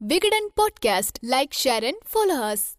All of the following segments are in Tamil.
Vigadan Podcast. Like, share, and follow us.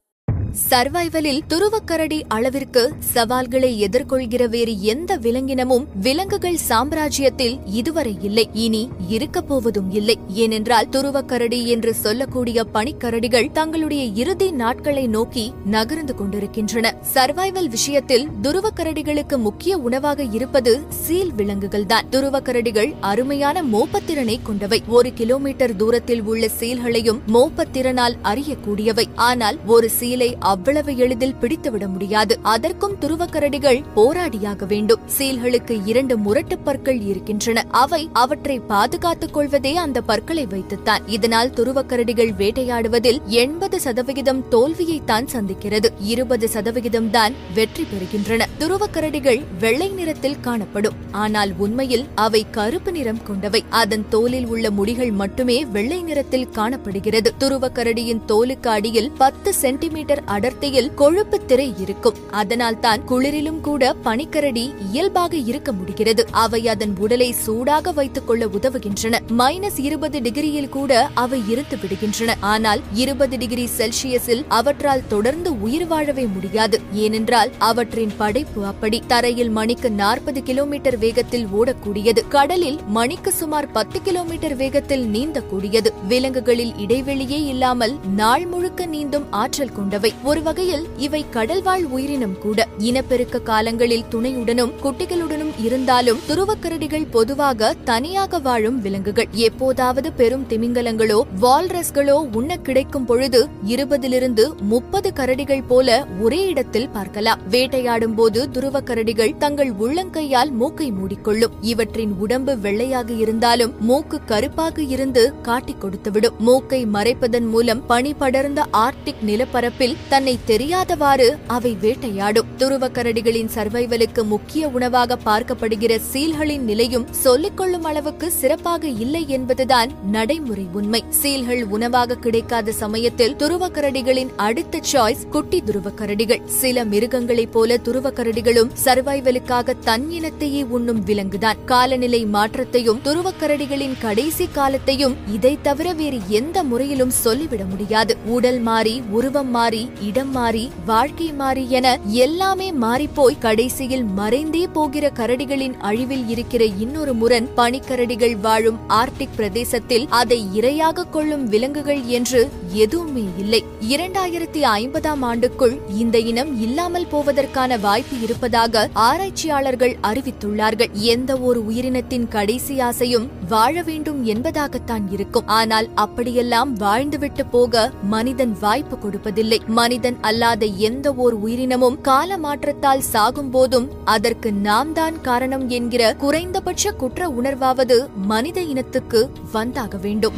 சர்வைவலில் துருவக்கரடி அளவிற்கு சவால்களை எதிர்கொள்கிற வேறு எந்த விலங்கினமும் விலங்குகள் சாம்ராஜ்யத்தில் இதுவரை இல்லை. இனி இருக்கப்போவதும் இல்லை. ஏனென்றால் துருவக்கரடி என்று சொல்லக்கூடிய பனிக்கரடிகள் தங்களுடைய இறுதி நாட்களை நோக்கி நகர்ந்து கொண்டிருக்கின்றன. சர்வைவல் விஷயத்தில் துருவக்கரடிகளுக்கு முக்கிய உணவாக இருப்பது சீல் விலங்குகள்தான். துருவக்கரடிகள் அருமையான மோப்பத்திறனை கொண்டவை. ஒரு கிலோமீட்டர் தூரத்தில் உள்ள சீல்களையும் மோப்பத்திறனால் அறியக்கூடியவை. ஆனால் ஒரு சீலை அவ்வளவு எளிதில் பிடித்துவிட முடியாது. அதற்கும் துருவக்கரடிகள் போராடியாக வேண்டும். சீல்களுக்கு இரண்டு முரட்டு பற்கள் இருக்கின்றன. அவை அவற்றை பாதுகாத்துக் கொள்வதே அந்த பற்களை வைத்துத்தான். இதனால் துருவக்கரடிகள் வேட்டையாடுவதில் எண்பது சதவிகிதம் தோல்வியைத்தான் சந்திக்கிறது. இருபது சதவிகிதம் தான் வெற்றி பெறுகின்றன. துருவக்கரடிகள் வெள்ளை நிறத்தில் காணப்படும். ஆனால் உண்மையில் அவை கருப்பு நிறம் கொண்டவை. அதன் தோலில் உள்ள முடிகள் மட்டுமே வெள்ளை நிறத்தில் காணப்படுகிறது. துருவக்கரடியின் தோலுக்கு அடியில் பத்து சென்டிமீட்டர் அடர்த்தியில் கொழுப்பு திரை இருக்கும். அதனால் தான் குளிரிலும் கூட பனிக்கரடி இயல்பாக இருக்க முடிகிறது. அவை அதன் உடலை சூடாக வைத்துக் கொள்ள உதவுகின்றன. மைனஸ் இருபது டிகிரியில் கூட அவை இருந்து விடுகின்றன. ஆனால் இருபது டிகிரி செல்சியஸில் அவற்றால் தொடர்ந்து உயிர் வாழவே முடியாது. ஏனென்றால் அவற்றின் படைப்பு அப்படி. தரையில் மணிக்கு நாற்பது கிலோமீட்டர் வேகத்தில் ஓடக்கூடியது. கடலில் மணிக்கு சுமார் பத்து கிலோமீட்டர் வேகத்தில் நீந்தக்கூடியது. விலங்குகளில் இடைவெளியே இல்லாமல் நாள் முழுக்க நீந்தும் ஆற்றல் கொண்டவை. ஒரு வகையில் இவை கடல்வாழ் உயிரினம் கூட. இனப்பெருக்க காலங்களில் துணையுடனும் குட்டிகளுடனும் இருந்தாலும் துருவக்கரடிகள் பொதுவாக தனியாக வாழும் விலங்குகள். எப்போதாவது பெரும் திமிங்கலங்களோ வால்ரஸ்களோ உண்ண கிடைக்கும் பொழுது இருபதிலிருந்து முப்பது கரடிகள் போல ஒரே இடத்தில் பார்க்கலாம். வேட்டையாடும் போது துருவக்கரடிகள் தங்கள் உள்ளங்கையால் மூக்கை மூடிக்கொள்ளும். இவற்றின் உடம்பு வெள்ளையாக இருந்தாலும் மூக்கு கருப்பாக இருந்து காட்டிக் கொடுத்துவிடும். மூக்கை மறைப்பதன் மூலம் பனி படர்ந்த ஆர்டிக் நிலப்பரப்பில் தன்னை தெரியாதவாறு அவை வேட்டையாடும். துருவக்கரடிகளின் சர்வைவலுக்கு முக்கிய உணவாக பார்க்கப்படுகிற சீல்களின் நிலையும் சொல்லிக்கொள்ளும் அளவுக்கு சிறப்பாக இல்லை என்பதுதான் நடைமுறை உண்மை. சீல்கள் உணவாக கிடைக்காத சமயத்தில் துருவக்கரடிகளின் அடுத்த சாய்ஸ் குட்டி துருவக்கரடிகள். சில மிருகங்களைப் போல துருவக்கரடிகளும் சர்வைவலுக்காக தன் இனத்தையே உண்ணும் விலங்குதான். காலநிலை மாற்றத்தையும் துருவக்கரடிகளின் கடைசி காலத்தையும் இதை தவிர வேறு எந்த முறையிலும் சொல்லிவிட முடியாது. உடல் மாறி உருவம் மாறி இடம் மாறி வாழ்க்கை மாறி என எல்லாமே மாறிப்போய் கடைசியில் மறைந்தே போகிற கரடிகளின் அழிவில் இருக்கிற இன்னொரு முரண் பனிக்கரடிகள் வாழும் ஆர்டிக் பிரதேசத்தில் அதை இரையாக கொள்ளும் விலங்குகள் என்று எதுவுமே இல்லை. இரண்டாயிரத்தி ஐம்பதாம் ஆண்டுக்குள் இந்த இனம் இல்லாமல் போவதற்கான வாய்ப்பு இருப்பதாக ஆராய்ச்சியாளர்கள் அறிவித்துள்ளார்கள். எந்த ஒரு உயிரினத்தின் கடைசி ஆசையும் வாழ வேண்டும் என்பதாகத்தான் இருக்கும். ஆனால் அப்படியெல்லாம் வாழ்ந்துவிட்டு போக மனிதன் வாய்ப்பு கொடுப்பதில்லை. மனிதன் அல்லாத எந்த ஓர் உயிரினமும் கால மாற்றத்தால் சாகும் போதும் அதற்கு நாம் தான் காரணம் என்கிற குறைந்தபட்ச குற்ற உணர்வாவது மனித இனத்துக்கு வந்தாக வேண்டும்.